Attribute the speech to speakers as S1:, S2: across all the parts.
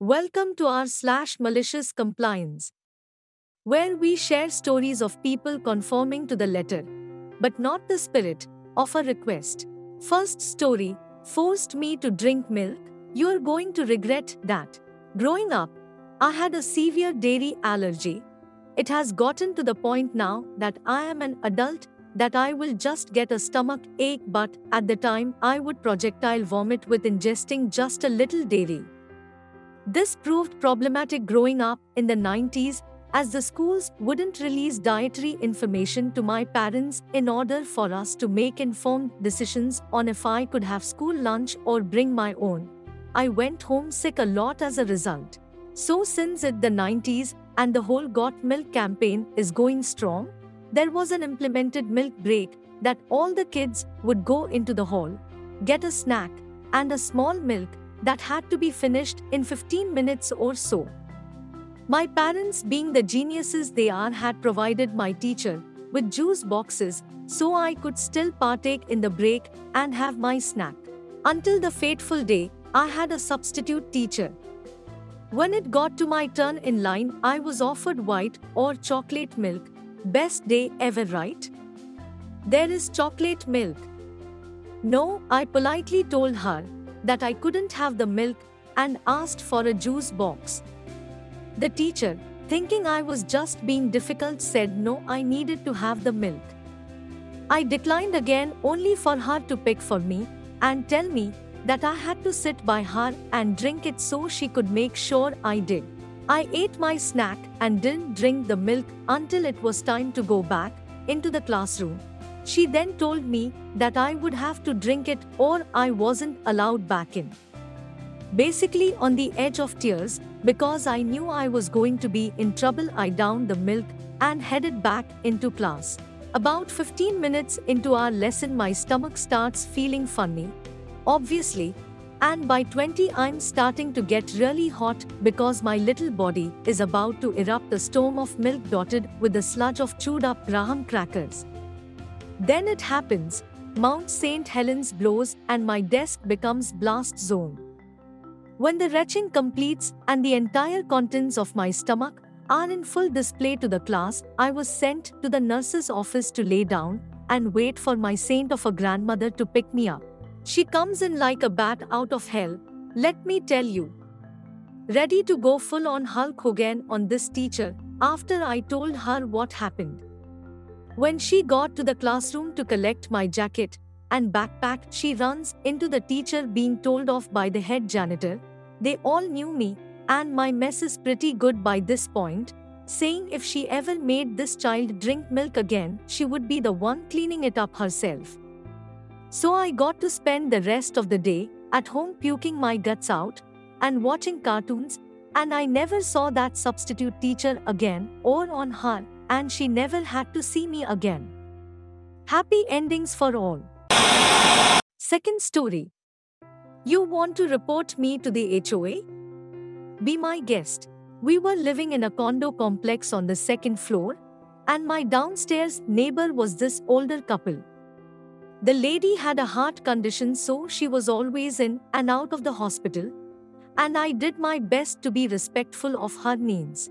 S1: Welcome to our slash malicious compliance, where we share stories of people conforming to the letter, but not the spirit, of a request. First story forced me to drink milk. You're going to regret that. Growing up, I had a severe dairy allergy. It has gotten to the point now that I am an adult that I will just get a stomach ache, but at the time I would projectile vomit with ingesting just a little dairy. This proved problematic growing up in the 90s as the schools wouldn't release dietary information to my parents in order for us to make informed decisions on if I could have school lunch or bring my own. I went home sick a lot as a result. So, since it the 90s and the whole Got Milk campaign is going strong, there was an implemented milk break that all the kids would go into the hall, get a snack, and a small milk that had to be finished in 15 minutes or so. My parents, being the geniuses they are, had provided my teacher with juice boxes so I could still partake in the break and have my snack. Until the fateful day, I had a substitute teacher. When it got to my turn in line, I was offered white or chocolate milk. Best day ever, right? There is chocolate milk. No, I politely told her that I couldn't have the milk and asked for a juice box. The teacher, thinking I was just being difficult, said no, I needed to have the milk. I declined again only for her to pick for me and tell me that I had to sit by her and drink it so she could make sure I did. I ate my snack and didn't drink the milk until it was time to go back into the classroom. She then told me that I would have to drink it or I wasn't allowed back in basically on the edge of tears, because I knew I was going to be in trouble. I downed the milk and headed back into class. About 15 minutes into our lesson, my stomach starts feeling funny. Obviously, and by 20, I'm starting to get really hot because my little body is about to erupt a storm of milk dotted with the sludge of chewed up graham crackers. Then it happens Mount St. Helens blows and my desk becomes blast zone. When the retching completes and the entire contents of my stomach are in full display to the class, I was sent to the nurse's office to lay down and wait for my saint of a grandmother to pick me up. She comes in like a bat out of hell, let me tell you. Ready to go full on Hulk Hogan on this teacher after I told her what happened. When she got to the classroom to collect my jacket and backpack, she runs into the teacher being told off by the head janitor they all knew me, and my mess is pretty good by this point, saying if she ever made this child drink milk again, she would be the one cleaning it up herself. So I got to spend the rest of the day at home puking my guts out and watching cartoons, and I never saw that substitute teacher again or on her, and she never had to see me again. Happy endings for all. Second story you want to report me to the HOA? Be my guest. We were living in a condo complex on the second floor, and my downstairs neighbor was this older couple. The lady had a heart condition, so she was always in and out of the hospital, and I did my best to be respectful of her needs.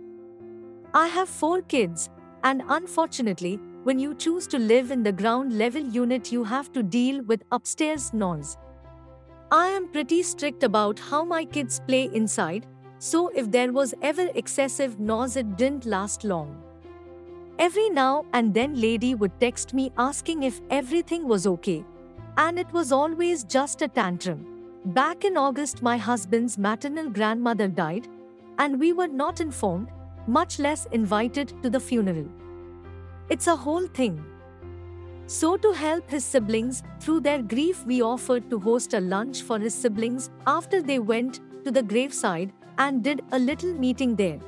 S1: I have four kids, and unfortunately, when you choose to live in the ground level unit, you have to deal with upstairs noise. I am pretty strict about how my kids play inside, so if there was ever excessive noise, it didn't last long. Every now and then, lady would text me asking if everything was okay, and it was always just a tantrum. Back in August, my husband's maternal grandmother died, and we were not informed, much less invited to the funeral. It's a whole thing. So, to help his siblings through their grief, we offered to host a lunch for his siblings after they went to the graveside and did a little meeting there.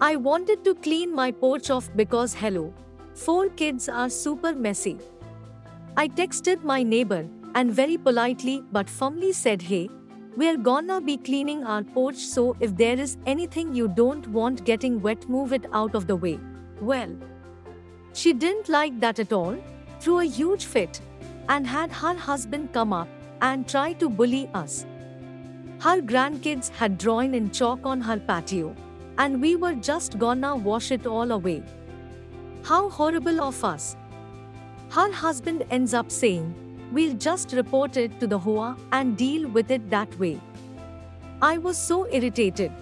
S1: I wanted to clean my porch off because, hello, four kids are super messy. I texted my neighbor and very politely but firmly said, Hey, we're gonna be cleaning our porch, so if there is anything you don't want getting wet, move it out of the way. Well, she didn't like that at all threw a huge fit and had her husband come up and try to bully us. Her grandkids had drawn in chalk on her patio, and we were just gonna wash it all away. How horrible of us. Her husband ends up saying, We'll just report it to the HOA and deal with it that way. I was so irritated.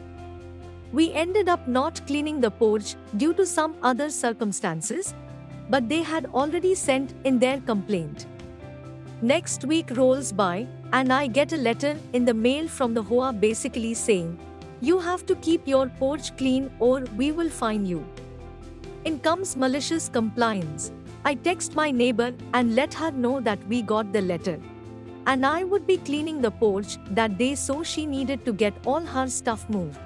S1: We ended up not cleaning the porch due to some other circumstances, but they had already sent in their complaint. Next week rolls by, and I get a letter in the mail from the HOA basically saying, You have to keep your porch clean or we will fine you. In comes malicious compliance. I text my neighbor and let her know that we got the letter. And I would be cleaning the porch that day so she needed to get all her stuff moved.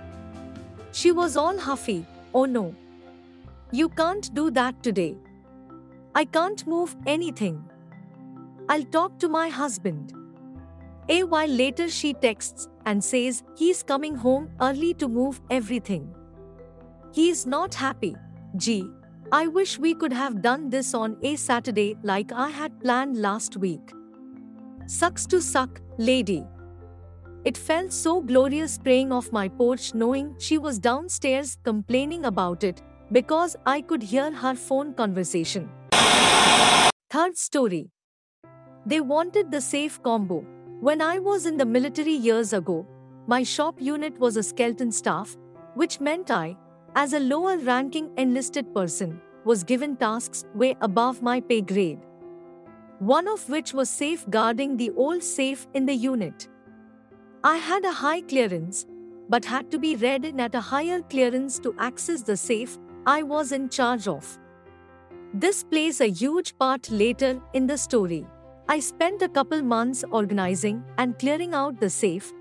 S1: She was all huffy, oh no. You can't do that today. I can't move anything. I'll talk to my husband. A while later, she texts and says he's coming home early to move everything. He's not happy. Gee, I wish we could have done this on a Saturday like I had planned last week. Sucks to suck, lady. It felt so glorious praying off my porch knowing she was downstairs complaining about it because I could hear her phone conversation. Third story. They wanted the safe combo. When I was in the military years ago, my shop unit was a skeleton staff, which meant I, as a lower ranking enlisted person, was given tasks way above my pay grade. One of which was safeguarding the old safe in the unit. I had a high clearance, but had to be read in at a higher clearance to access the safe I was in charge of. This plays a huge part later in the story. I spent a couple months organizing and clearing out the safe,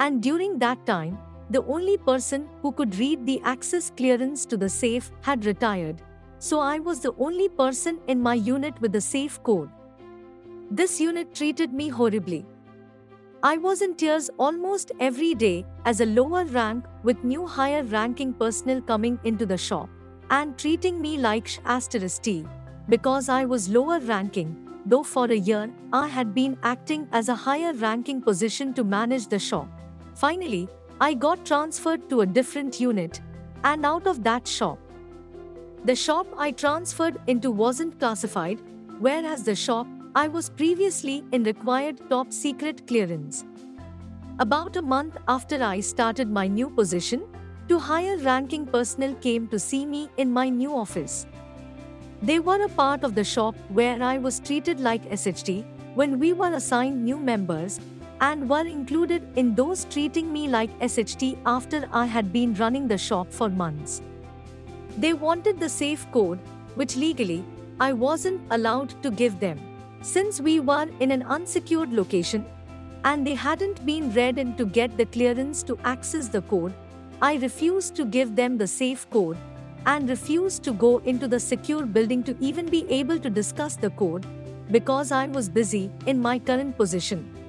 S1: and during that time, the only person who could read the access clearance to the safe had retired, so I was the only person in my unit with the safe code. This unit treated me horribly. I was in tears almost every day as a lower rank with new higher ranking personnel coming into the shop and treating me like sh asterisk T because I was lower ranking though for a year I had been acting as a higher ranking position to manage the shop. Finally, I got transferred to a different unit and out of that shop. The shop I transferred into wasn't classified, whereas the shop I was previously in required top secret clearance. About a month after I started my new position, two higher ranking personnel came to see me in my new office. They were a part of the shop where I was treated like SHT when we were assigned new members and were included in those treating me like SHT after I had been running the shop for months. They wanted the safe code, which legally I wasn't allowed to give them. Since we were in an unsecured location and they hadn't been read in to get the clearance to access the code, I refused to give them the safe code and refused to go into the secure building to even be able to discuss the code because I was busy in my current position.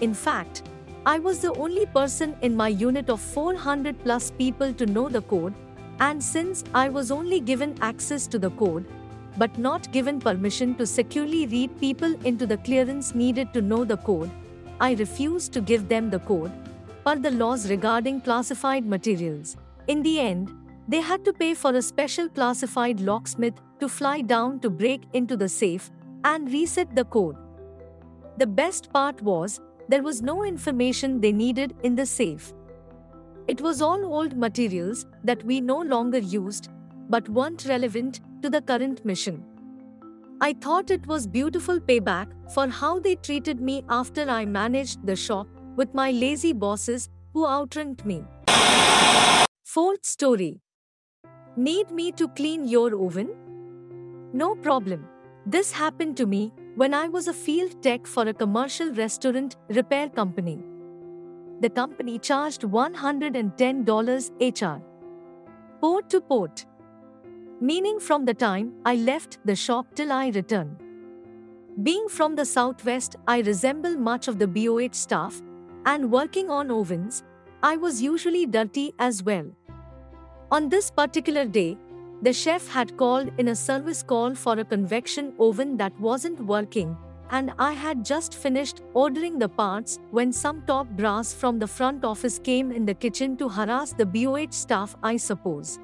S1: In fact, I was the only person in my unit of 400 plus people to know the code, and since I was only given access to the code, but not given permission to securely read people into the clearance needed to know the code, I refused to give them the code, per the laws regarding classified materials. In the end, they had to pay for a special classified locksmith to fly down to break into the safe and reset the code. The best part was, there was no information they needed in the safe. It was all old materials that we no longer used, but weren't relevant to the current mission. I thought it was beautiful payback for how they treated me after I managed the shop with my lazy bosses who outranked me. Fourth story Need me to clean your oven? No problem. This happened to me when I was a field tech for a commercial restaurant repair company. The company charged $110 HR. Port to port. Meaning from the time I left the shop till I returned. Being from the southwest, I resemble much of the BOH staff, and working on ovens, I was usually dirty as well. On this particular day, the chef had called in a service call for a convection oven that wasn't working, and I had just finished ordering the parts when some top brass from the front office came in the kitchen to harass the BOH staff, I suppose.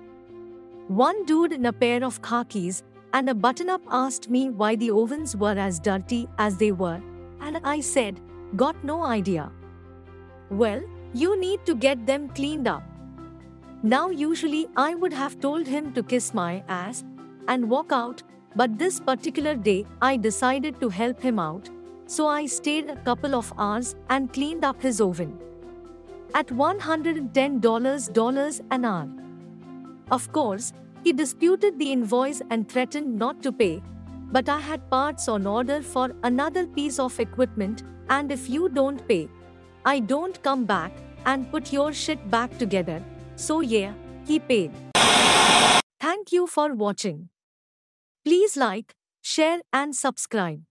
S1: One dude in a pair of khakis and a button up asked me why the ovens were as dirty as they were, and I said, Got no idea. Well, you need to get them cleaned up. Now, usually, I would have told him to kiss my ass and walk out, but this particular day, I decided to help him out, so I stayed a couple of hours and cleaned up his oven. At $110 an hour. Of course, he disputed the invoice and threatened not to pay, but I had parts on order for another piece of equipment, and if you don't pay, I don't come back and put your shit back together. So yeah, he paid. Thank you for watching. Please like, share and subscribe.